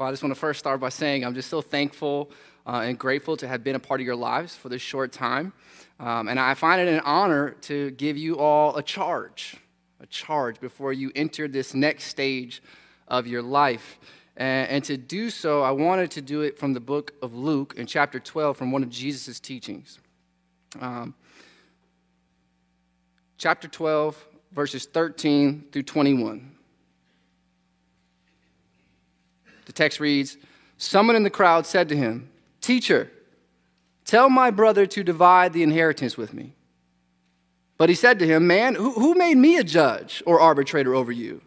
Well, I just want to first start by saying I'm just so thankful uh, and grateful to have been a part of your lives for this short time. Um, and I find it an honor to give you all a charge, a charge before you enter this next stage of your life. And, and to do so, I wanted to do it from the book of Luke in chapter 12 from one of Jesus' teachings. Um, chapter 12, verses 13 through 21. The text reads Someone in the crowd said to him, Teacher, tell my brother to divide the inheritance with me. But he said to him, Man, who, made me a judge or arbitrator over you?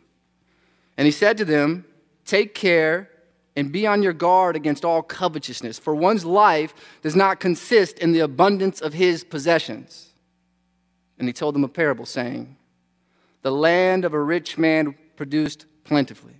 And he said to them, Take care and be on your guard against all covetousness, for one's life does not consist in the abundance of his possessions. And he told them a parable, saying, The land of a rich man produced plentifully.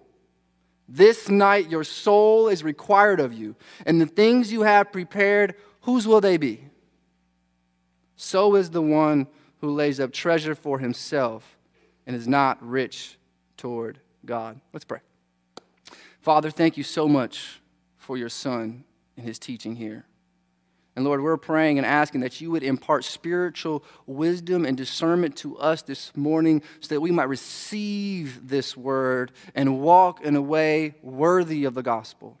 this night your soul is required of you, and the things you have prepared, whose will they be? So is the one who lays up treasure for himself and is not rich toward God. Let's pray. Father, thank you so much for your son and his teaching here. And Lord, we're praying and asking that you would impart spiritual wisdom and discernment to us this morning so that we might receive this word and walk in a way worthy of the gospel.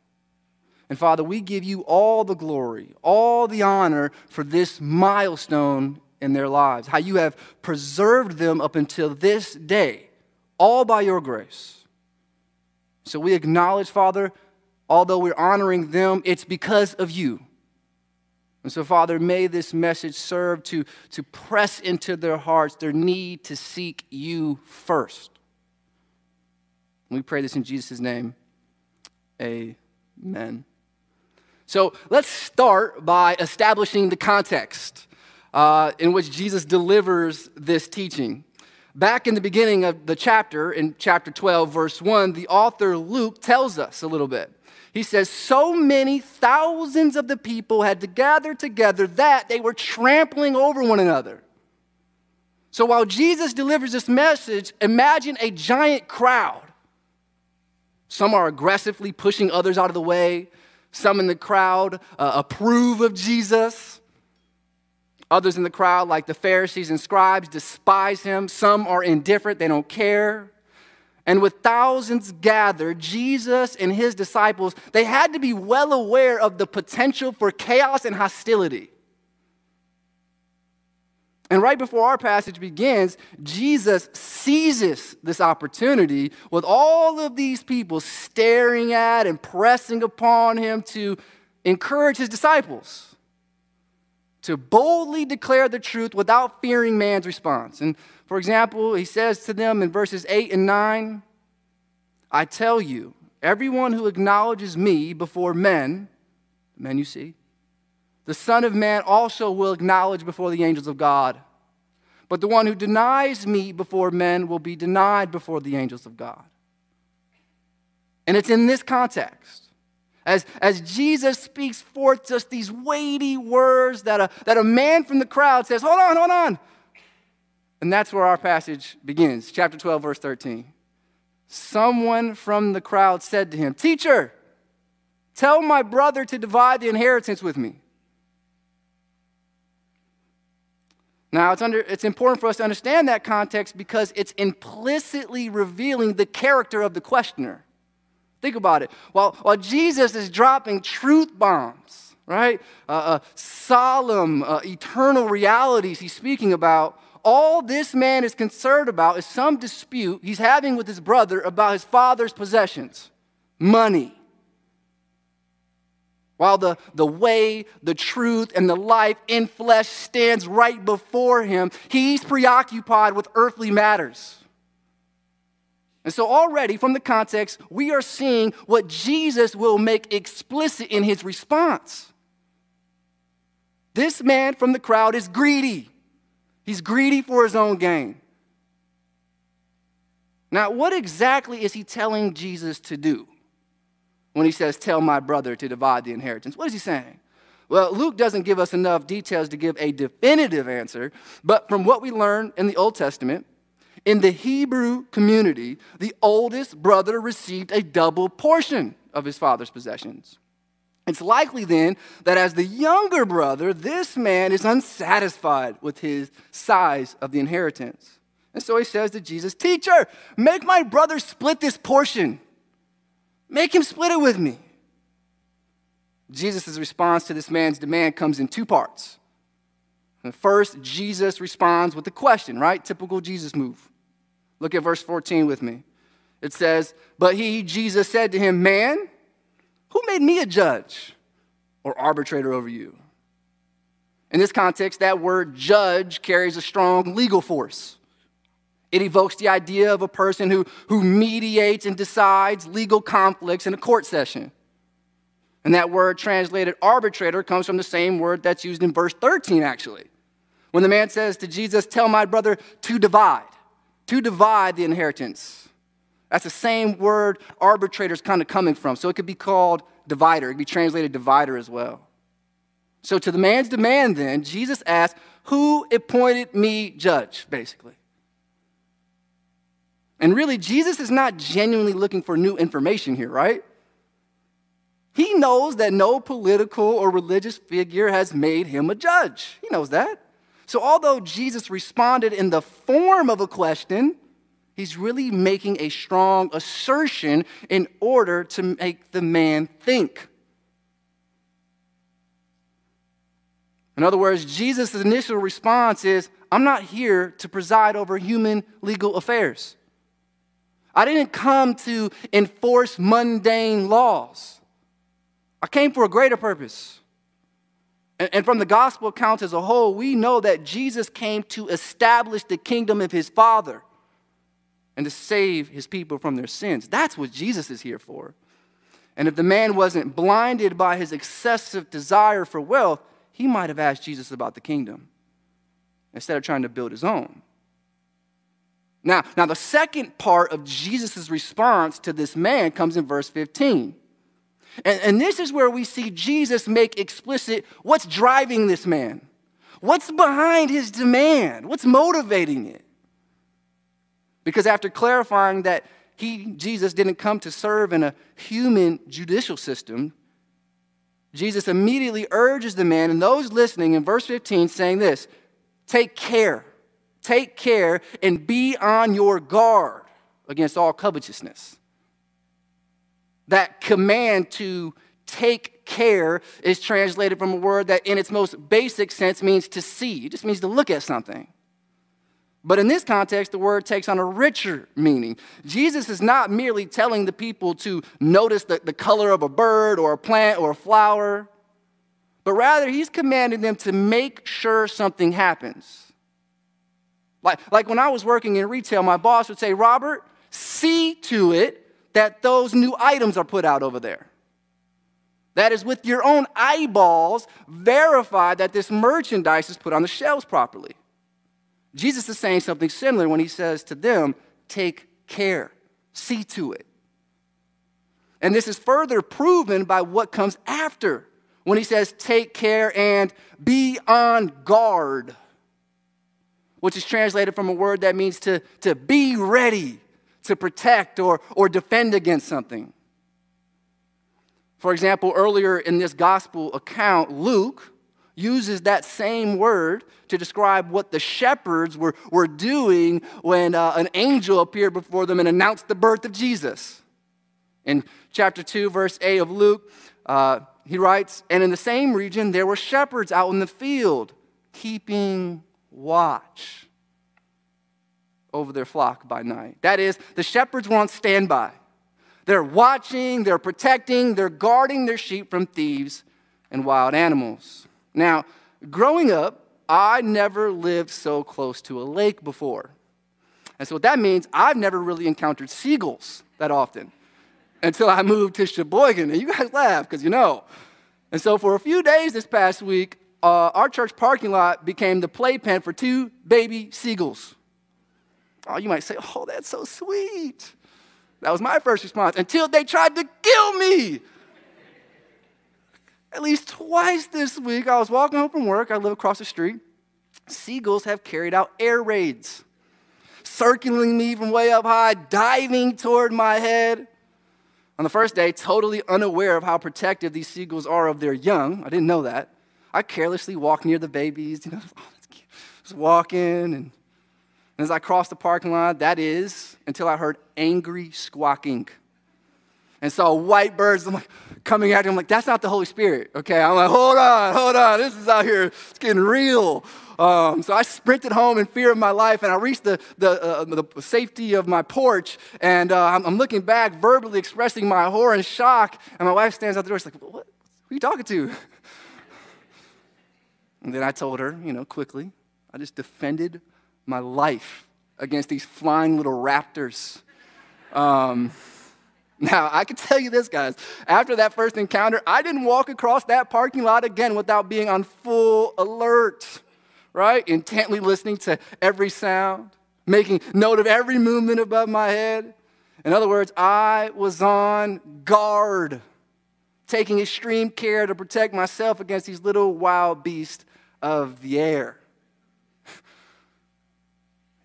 And Father, we give you all the glory, all the honor for this milestone in their lives, how you have preserved them up until this day, all by your grace. So we acknowledge, Father, although we're honoring them, it's because of you. And so, Father, may this message serve to, to press into their hearts their need to seek you first. We pray this in Jesus' name. Amen. So let's start by establishing the context uh, in which Jesus delivers this teaching. Back in the beginning of the chapter, in chapter 12, verse 1, the author Luke tells us a little bit. He says, So many thousands of the people had to gather together that they were trampling over one another. So while Jesus delivers this message, imagine a giant crowd. Some are aggressively pushing others out of the way, some in the crowd uh, approve of Jesus. Others in the crowd, like the Pharisees and scribes, despise him. Some are indifferent, they don't care. And with thousands gathered, Jesus and his disciples, they had to be well aware of the potential for chaos and hostility. And right before our passage begins, Jesus seizes this opportunity with all of these people staring at and pressing upon him to encourage his disciples to boldly declare the truth without fearing man's response. And for example, he says to them in verses 8 and 9 I tell you, everyone who acknowledges me before men, the men you see, the Son of Man also will acknowledge before the angels of God. But the one who denies me before men will be denied before the angels of God. And it's in this context, as, as Jesus speaks forth just these weighty words, that a, that a man from the crowd says, Hold on, hold on. And that's where our passage begins, chapter 12, verse 13. Someone from the crowd said to him, Teacher, tell my brother to divide the inheritance with me. Now, it's, under, it's important for us to understand that context because it's implicitly revealing the character of the questioner. Think about it. While, while Jesus is dropping truth bombs, right? Uh, uh, solemn, uh, eternal realities he's speaking about, all this man is concerned about is some dispute he's having with his brother about his father's possessions money. While the, the way, the truth, and the life in flesh stands right before him, he's preoccupied with earthly matters. And so, already from the context, we are seeing what Jesus will make explicit in his response. This man from the crowd is greedy. He's greedy for his own gain. Now, what exactly is he telling Jesus to do when he says, Tell my brother to divide the inheritance? What is he saying? Well, Luke doesn't give us enough details to give a definitive answer, but from what we learn in the Old Testament, in the Hebrew community, the oldest brother received a double portion of his father's possessions. It's likely then that as the younger brother, this man is unsatisfied with his size of the inheritance. And so he says to Jesus, Teacher, make my brother split this portion. Make him split it with me. Jesus' response to this man's demand comes in two parts. first, Jesus responds with a question, right? Typical Jesus move. Look at verse 14 with me. It says, But he, Jesus, said to him, Man, who made me a judge or arbitrator over you? In this context, that word judge carries a strong legal force. It evokes the idea of a person who, who mediates and decides legal conflicts in a court session. And that word translated arbitrator comes from the same word that's used in verse 13, actually. When the man says to Jesus, Tell my brother to divide, to divide the inheritance. That's the same word arbitrator is kind of coming from. So it could be called divider, it could be translated divider as well. So to the man's demand, then, Jesus asked, Who appointed me judge, basically? And really, Jesus is not genuinely looking for new information here, right? He knows that no political or religious figure has made him a judge. He knows that. So, although Jesus responded in the form of a question, he's really making a strong assertion in order to make the man think. In other words, Jesus' initial response is I'm not here to preside over human legal affairs. I didn't come to enforce mundane laws. I came for a greater purpose. And, from the gospel accounts as a whole, we know that Jesus came to establish the kingdom of his Father and to save his people from their sins. That's what Jesus is here for. And if the man wasn't blinded by his excessive desire for wealth, he might have asked Jesus about the kingdom instead of trying to build his own. Now, now the second part of Jesus' response to this man comes in verse 15. And, and this is where we see Jesus make explicit what's driving this man. What's behind his demand? What's motivating it? Because after clarifying that he, Jesus, didn't come to serve in a human judicial system, Jesus immediately urges the man and those listening in verse 15 saying this Take care, take care, and be on your guard against all covetousness. That command to take care is translated from a word that, in its most basic sense, means to see. It just means to look at something. But in this context, the word takes on a richer meaning. Jesus is not merely telling the people to notice the, the color of a bird or a plant or a flower, but rather he's commanding them to make sure something happens. Like, like when I was working in retail, my boss would say, Robert, see to it that those new items are put out over there. That is, with your own eyeballs, verify that this merchandise is put on the shelves properly. Jesus is saying something similar when he says to them, Take care, see to it. And this is further proven by what comes after when he says, Take care and be on guard, which is translated from a word that means to, to be ready to protect or, or defend against something. For example, earlier in this gospel account, Luke uses that same word to describe what the shepherds were, were doing when uh, an angel appeared before them and announced the birth of Jesus. In chapter 2, verse 8 of Luke, uh, he writes, And in the same region there were shepherds out in the field, keeping watch over their flock by night. That is, the shepherds were on standby. They're watching, they're protecting, they're guarding their sheep from thieves and wild animals. Now, growing up, I never lived so close to a lake before. And so, what that means, I've never really encountered seagulls that often until I moved to Sheboygan. And you guys laugh because you know. And so, for a few days this past week, uh, our church parking lot became the playpen for two baby seagulls. Oh, you might say, oh, that's so sweet. That was my first response until they tried to kill me. At least twice this week, I was walking home from work. I live across the street. Seagulls have carried out air raids, circling me from way up high, diving toward my head. On the first day, totally unaware of how protective these seagulls are of their young, I didn't know that. I carelessly walked near the babies, you know, just walking, and and as I crossed the parking lot, that is until I heard angry squawking. And saw white birds I'm like, coming at me. I'm like, that's not the Holy Spirit. Okay. I'm like, hold on, hold on. This is out here. It's getting real. Um, so I sprinted home in fear of my life, and I reached the, the, uh, the safety of my porch, and uh, I'm, I'm, looking back, verbally expressing my horror and shock. And my wife stands out the door. She's like, what? Who are you talking to? And then I told her, you know, quickly, I just defended my life against these flying little raptors. Um, now, I can tell you this, guys. After that first encounter, I didn't walk across that parking lot again without being on full alert, right? Intently listening to every sound, making note of every movement above my head. In other words, I was on guard, taking extreme care to protect myself against these little wild beasts of the air.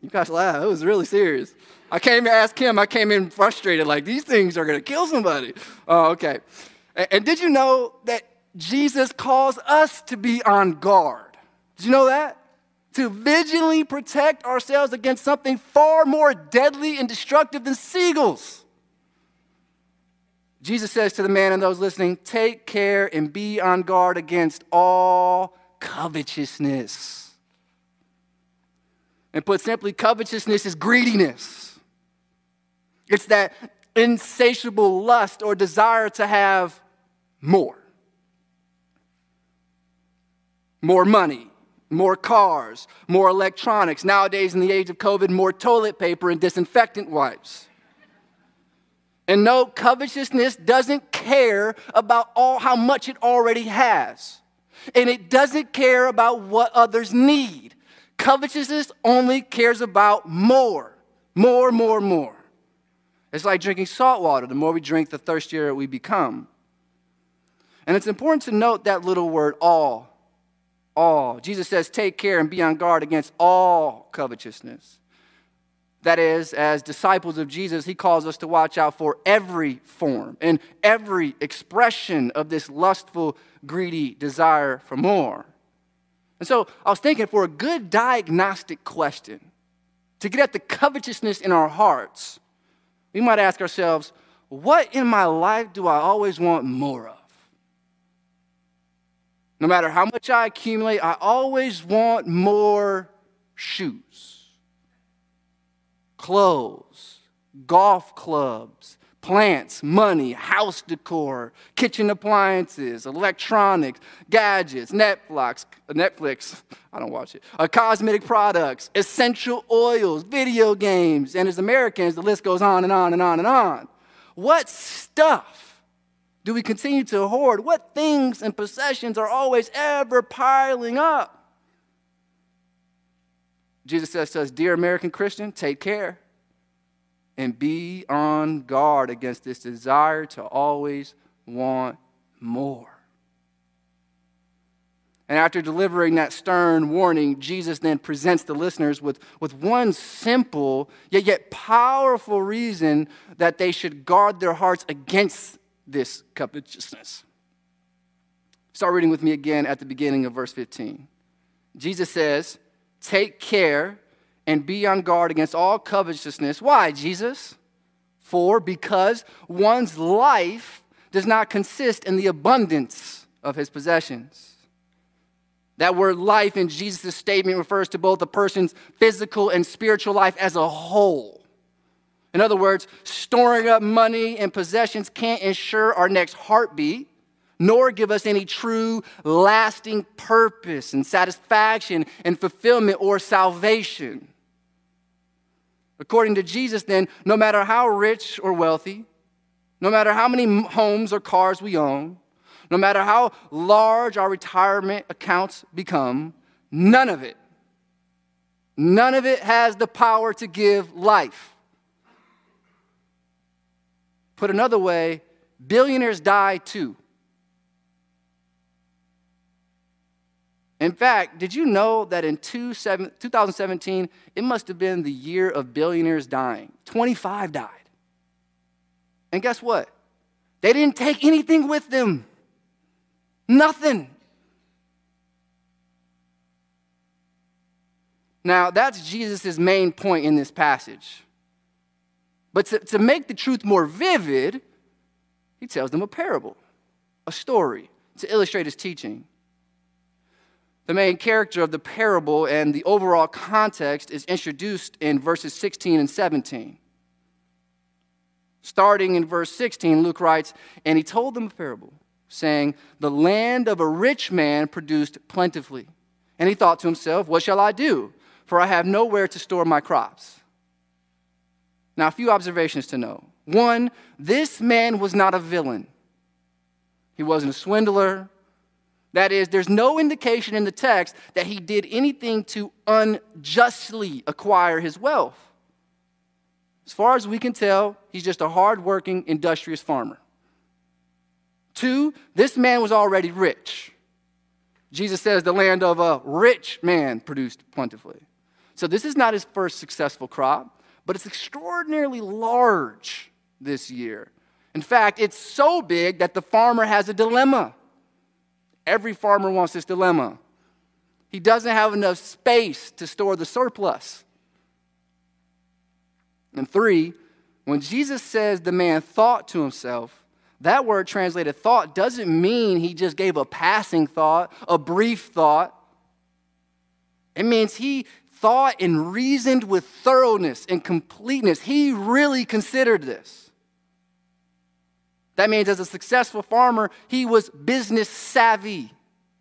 You guys laugh. It was really serious. I came to ask him, I came in frustrated, like, these things are going to kill somebody. Oh, okay. And, and did you know that Jesus calls us to be on guard? Did you know that? To vigilantly protect ourselves against something far more deadly and destructive than seagulls. Jesus says to the man and those listening, Take care and be on guard against all covetousness. And put simply, covetousness is greediness. It's that insatiable lust or desire to have more. More money, more cars, more electronics. Nowadays, in the age of COVID, more toilet paper and disinfectant wipes. And no, covetousness doesn't care about all how much it already has. And it doesn't care about what others need. Covetousness only cares about more, more, more, more. It's like drinking salt water. The more we drink, the thirstier we become. And it's important to note that little word, all. All. Jesus says, take care and be on guard against all covetousness. That is, as disciples of Jesus, he calls us to watch out for every form and every expression of this lustful, greedy desire for more. And so I was thinking for a good diagnostic question to get at the covetousness in our hearts, we might ask ourselves, what in my life do I always want more of? No matter how much I accumulate, I always want more shoes, clothes, golf clubs, plants, money, house decor, kitchen appliances, electronics, gadgets, Netflix, Netflix, I don't watch it, uh, cosmetic products, essential oils, video games, and as Americans, the list goes on and on and on and on. What stuff do we continue to hoard? What things and possessions are always ever piling up? Jesus says to us, Dear American Christian, take care and be on guard against this desire to always want more. And after delivering that stern warning, Jesus then presents the listeners with, with one simple yet, yet powerful reason that they should guard their hearts against this covetousness. Start reading with me again at the beginning of verse 15. Jesus says, Take care and be on guard against all covetousness. Why, Jesus? For because one's life does not consist in the abundance of his possessions. That word life in Jesus' statement refers to both a person's physical and spiritual life as a whole. In other words, storing up money and possessions can't ensure our next heartbeat, nor give us any true, lasting purpose and satisfaction and fulfillment or salvation. According to Jesus, then, no matter how rich or wealthy, no matter how many homes or cars we own, no matter how large our retirement accounts become, none of it, none of it has the power to give life. Put another way, billionaires die too. In fact, did you know that in 2017, it must have been the year of billionaires dying? 25 died. And guess what? They didn't take anything with them. Nothing. Now, that's Jesus' main point in this passage. But to, to make the truth more vivid, he tells them a parable, a story, to illustrate his teaching. The main character of the parable and the overall context is introduced in verses 16 and 17. Starting in verse 16, Luke writes, And he told them a parable, saying, The land of a rich man produced plentifully. And he thought to himself, What shall I do? For I have nowhere to store my crops. Now, a few observations to know. One, this man was not a villain. He wasn't a swindler, that is, there's no indication in the text that he did anything to unjustly acquire his wealth. As far as we can tell, he's just a hardworking, industrious farmer. Two, this man was already rich. Jesus says the land of a rich man produced plentifully. So this is not his first successful crop, but it's extraordinarily large this year. In fact, it's so big that the farmer has a dilemma. Every farmer wants this dilemma. He doesn't have enough space to store the surplus. And three, when Jesus says the man thought to himself, that word translated thought doesn't mean he just gave a passing thought, a brief thought. It means he thought and reasoned with thoroughness and completeness. He really considered this. That means as a successful farmer, he was business savvy.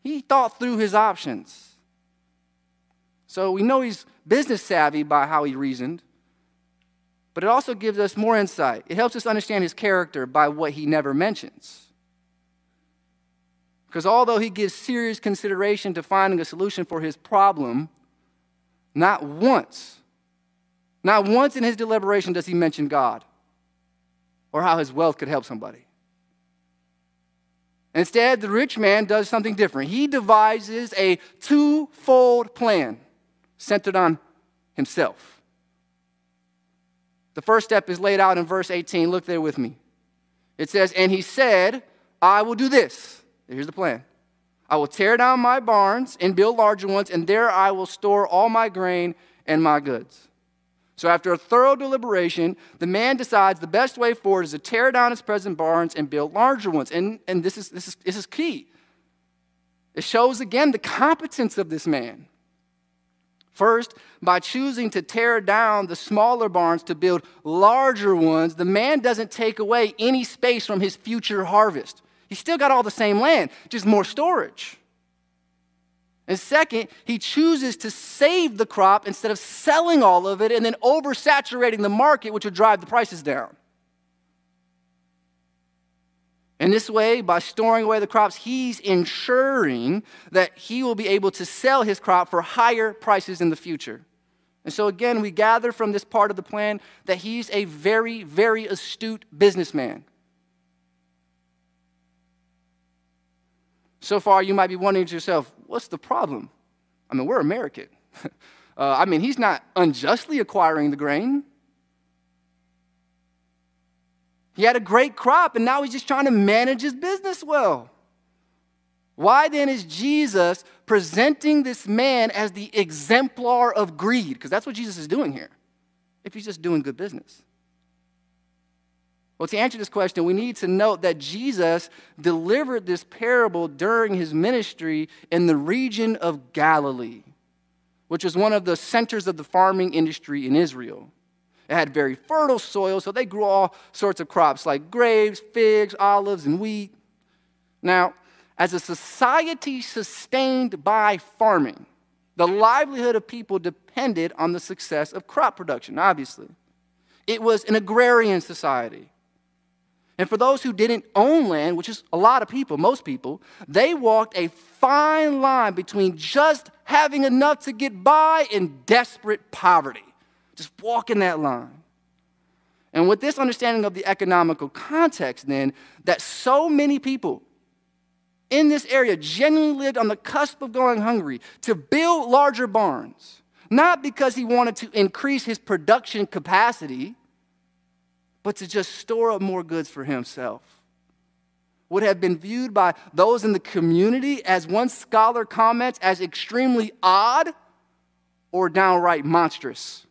He thought through his options. So we know he's business savvy by how he reasoned, but it also gives us more insight. It helps us understand his character by what he never mentions. Because although he gives serious consideration to finding a solution for his problem, not once, not once in his deliberation does he mention God or how his wealth could help somebody. Instead, the rich man does something different. He devises a twofold plan centered on himself. The first step is laid out in verse 18. Look there with me. It says, And he said, I will do this. Here's the plan I will tear down my barns and build larger ones, and there I will store all my grain and my goods. So, after a thorough deliberation, the man decides the best way forward is to tear down his present barns and build larger ones. And, and this, is, this, is, this is key. It shows again the competence of this man. First, by choosing to tear down the smaller barns to build larger ones, the man doesn't take away any space from his future harvest. He's still got all the same land, just more storage. And second, he chooses to save the crop instead of selling all of it and then oversaturating the market, which would drive the prices down. In this way, by storing away the crops, he's ensuring that he will be able to sell his crop for higher prices in the future. And so, again, we gather from this part of the plan that he's a very, very astute businessman. So far, you might be wondering to yourself, what's the problem? I mean, we're American. uh, I mean, he's not unjustly acquiring the grain. He had a great crop, and now he's just trying to manage his business well. Why then is Jesus presenting this man as the exemplar of greed? Because that's what Jesus is doing here, if he's just doing good business. Well, to answer this question, we need to note that Jesus delivered this parable during his ministry in the region of Galilee, which was one of the centers of the farming industry in Israel. It had very fertile soil, so they grew all sorts of crops like grapes, figs, olives, and wheat. Now, as a society sustained by farming, the livelihood of people depended on the success of crop production, obviously. It was an agrarian society. And for those who didn't own land, which is a lot of people, most people, they walked a fine line between just having enough to get by and desperate poverty. Just walking that line. And with this understanding of the economical context, then, that so many people in this area genuinely lived on the cusp of going hungry to build larger barns, not because he wanted to increase his production capacity but to just store up more goods for himself would have been viewed by those in the community, as one scholar comments, as extremely odd or downright monstrous.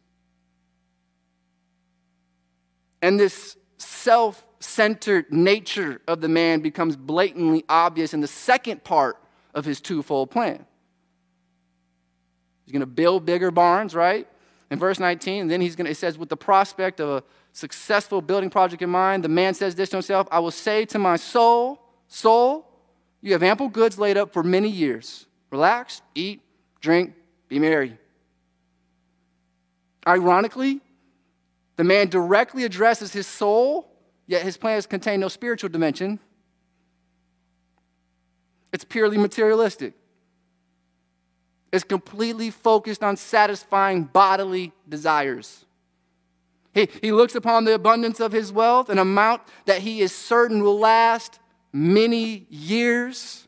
And this self centered nature of the man becomes blatantly obvious in the second part of his twofold plan. He's going to build bigger barns, right? In verse 19, and then he's going to, it says, with the prospect of a successful building project in mind, the man says this to himself I will say to my soul, Soul, you have ample goods laid up for many years. Relax, eat, drink, be merry. Ironically, the man directly addresses his soul, yet his plans contain no spiritual dimension. It's purely materialistic. It's completely focused on satisfying bodily desires. He, he looks upon the abundance of his wealth, an amount that he is certain will last many years.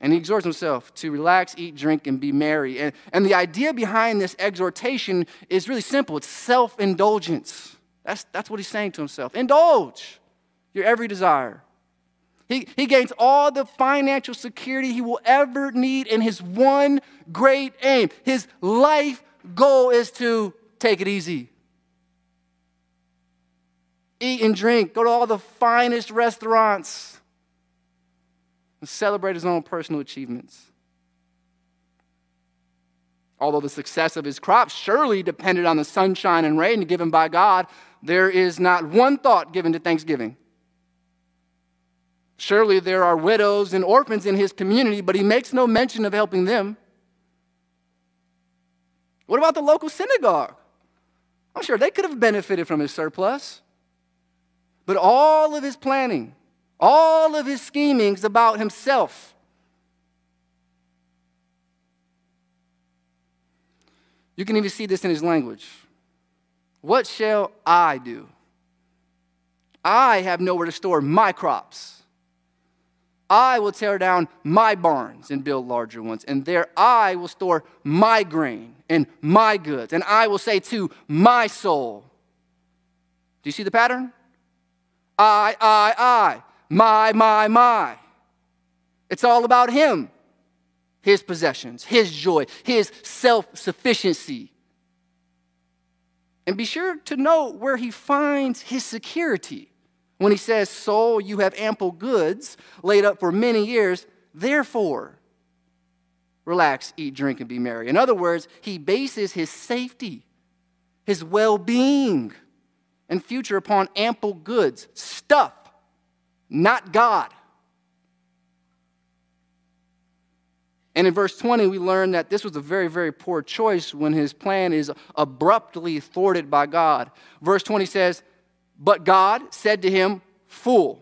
And he exhorts himself to relax, eat, drink, and be merry. And, and the idea behind this exhortation is really simple it's self indulgence. That's, that's what he's saying to himself. Indulge your every desire. He, he gains all the financial security he will ever need in his one great aim. His life goal is to take it easy. Eat and drink, go to all the finest restaurants, and celebrate his own personal achievements. Although the success of his crops surely depended on the sunshine and rain given by God, there is not one thought given to thanksgiving. Surely there are widows and orphans in his community, but he makes no mention of helping them. What about the local synagogue? I'm sure they could have benefited from his surplus. But all of his planning, all of his schemings about himself, you can even see this in his language. What shall I do? I have nowhere to store my crops. I will tear down my barns and build larger ones, and there I will store my grain and my goods. And I will say to my soul, Do you see the pattern? I, I, I, my, my, my. It's all about him, his possessions, his joy, his self sufficiency. And be sure to know where he finds his security. When he says, Soul, you have ample goods laid up for many years, therefore, relax, eat, drink, and be merry. In other words, he bases his safety, his well being, and future upon ample goods, stuff, not God. And in verse 20, we learn that this was a very, very poor choice when his plan is abruptly thwarted by God. Verse 20 says, but God said to him, Fool.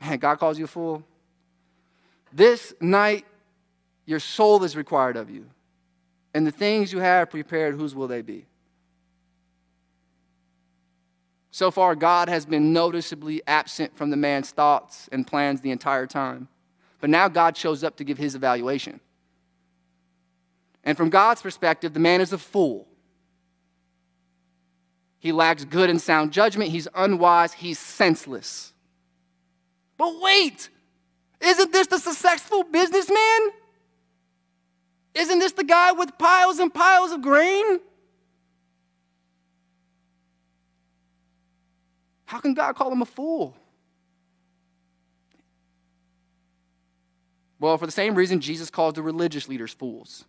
Man, God calls you a fool. This night, your soul is required of you. And the things you have prepared, whose will they be? So far, God has been noticeably absent from the man's thoughts and plans the entire time. But now God shows up to give his evaluation. And from God's perspective, the man is a fool. He lacks good and sound judgment. He's unwise. He's senseless. But wait, isn't this the successful businessman? Isn't this the guy with piles and piles of grain? How can God call him a fool? Well, for the same reason Jesus calls the religious leaders fools.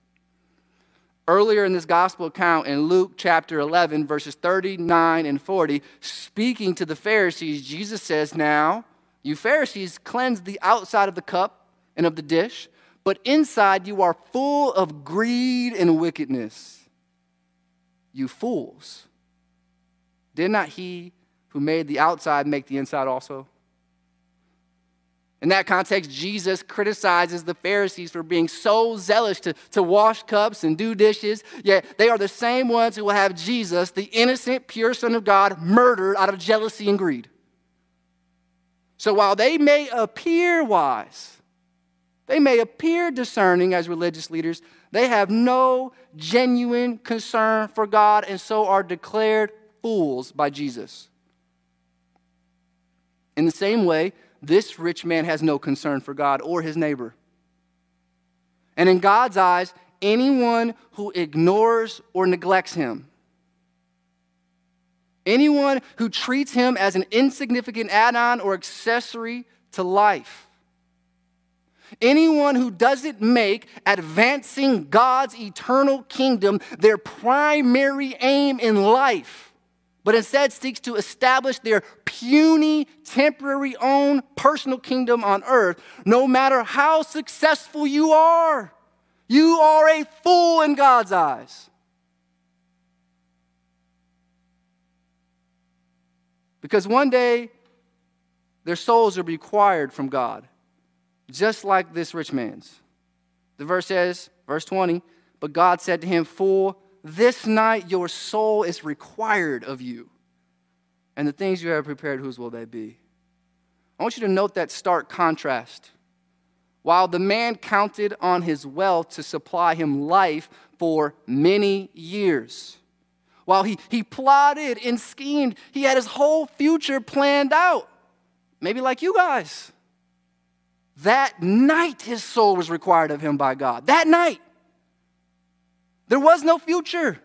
Earlier in this gospel account in Luke chapter 11, verses 39 and 40, speaking to the Pharisees, Jesus says, Now, you Pharisees cleanse the outside of the cup and of the dish, but inside you are full of greed and wickedness. You fools. did not he who made the outside make the inside also? In that context, Jesus criticizes the Pharisees for being so zealous to, to wash cups and do dishes, yet they are the same ones who will have Jesus, the innocent, pure Son of God, murdered out of jealousy and greed. So while they may appear wise, they may appear discerning as religious leaders, they have no genuine concern for God and so are declared fools by Jesus. In the same way, this rich man has no concern for God or his neighbor. And in God's eyes, anyone who ignores or neglects him, anyone who treats him as an insignificant add on or accessory to life, anyone who doesn't make advancing God's eternal kingdom their primary aim in life but instead seeks to establish their puny, temporary own personal kingdom on earth, no matter how successful you are. You are a fool in God's eyes. Because one day, their souls are required from God, just like this rich man's. The verse says, verse 20, but God said to him, Fool, this night your soul is required of you. And the things you have prepared, whose will they be? I want you to note that stark contrast. While the man counted on his wealth to supply him life for many years, while he, he plotted and schemed, he had his whole future planned out. Maybe like you guys. That night, his soul was required of him by God. That night. There was no future.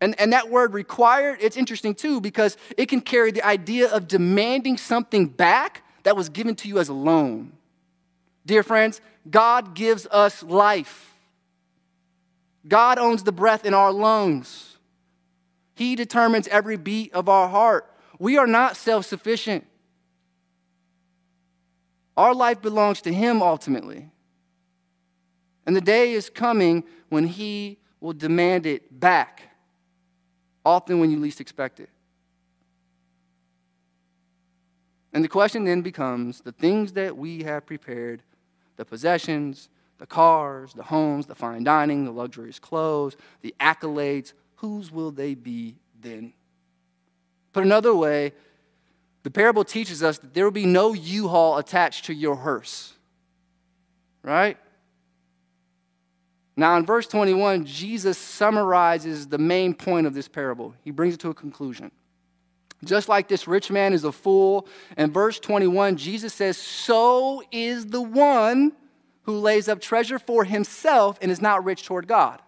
And, and that word required, it's interesting too because it can carry the idea of demanding something back that was given to you as a loan. Dear friends, God gives us life. God owns the breath in our lungs. He determines every beat of our heart. We are not self sufficient. Our life belongs to Him ultimately. And the day is coming when He will demand it back, often when you least expect it. And the question then becomes the things that we have prepared, the possessions, the cars, the homes, the fine dining, the luxurious clothes, the accolades, whose will they be then? Put another way, the parable teaches us that there will be no U haul attached to your hearse. Right? Now, in verse 21, Jesus summarizes the main point of this parable. He brings it to a conclusion. Just like this rich man is a fool, in verse 21, Jesus says, So is the one who lays up treasure for himself and is not rich toward God.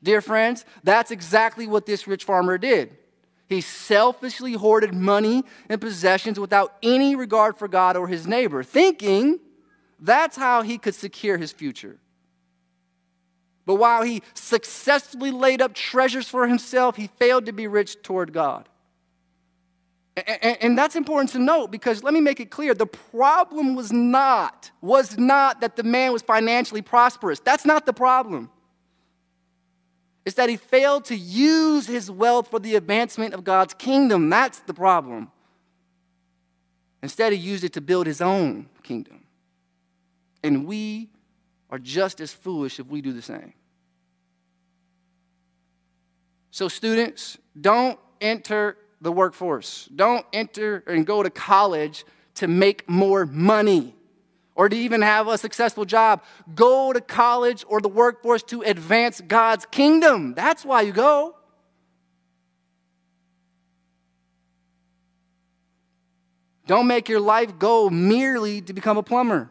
Dear friends, that's exactly what this rich farmer did. He selfishly hoarded money and possessions without any regard for God or his neighbor, thinking that's how he could secure his future. But while he successfully laid up treasures for himself, he failed to be rich toward God. And that's important to note because let me make it clear the problem was not was not that the man was financially prosperous. That's not the problem. It's that he failed to use his wealth for the advancement of God's kingdom. That's the problem. Instead, he used it to build his own kingdom. And we are just as foolish if we do the same. So, students, don't enter the workforce. Don't enter and go to college to make more money or to even have a successful job. Go to college or the workforce to advance God's kingdom. That's why you go. Don't make your life goal merely to become a plumber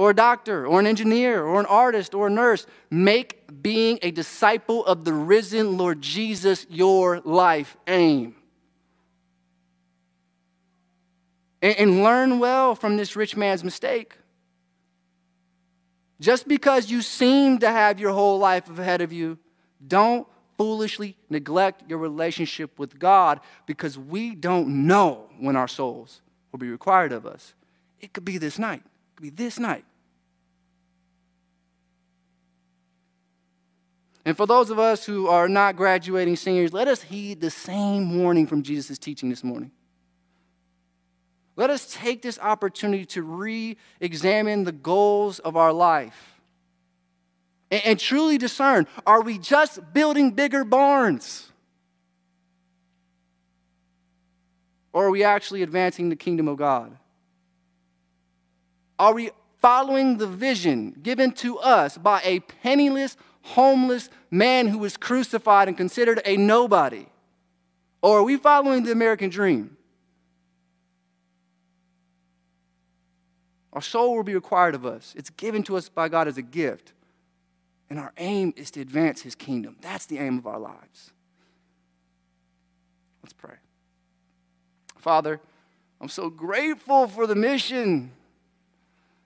or a doctor or an engineer or an artist or a nurse. Make being a disciple of the risen Lord Jesus your life aim. And, and learn well from this rich man's mistake. Just because you seem to have your whole life ahead of you, don't foolishly neglect your relationship with God because we don't know when our souls will be required of us. It could be this night it could be this night. And for those of us who are not graduating seniors, let us heed the same warning from Jesus' teaching this morning. Let us take this opportunity to re examine the goals of our life and, and, truly discern are we just building bigger barns? Or are we actually advancing the kingdom of God? Are we following the vision given to us by a penniless, homeless man who was crucified and considered a nobody? Or are we following the American dream? Our soul will be required of us. It's given to us by God as a gift. And our aim is to advance his kingdom. That's the aim of our lives. Let's pray. Father, I'm so grateful for the mission.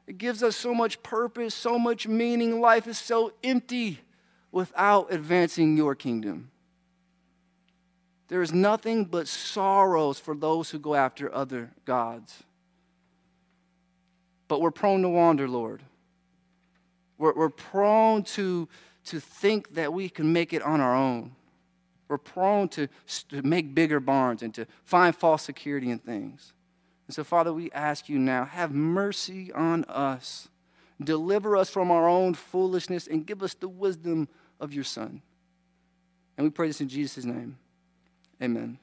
It gives us so much purpose, so much meaning. Life is so empty without advancing your kingdom. There is nothing but sorrows for those who go after other gods. But we're prone to wander, Lord. We're, we're prone to, to think that we can make it on our own. We're prone to, to make bigger barns and to find false security in things. And so, Father, we ask you now have mercy on us. Deliver us from our own foolishness and give us the wisdom of your Son. And we pray this in Jesus' name. Amen.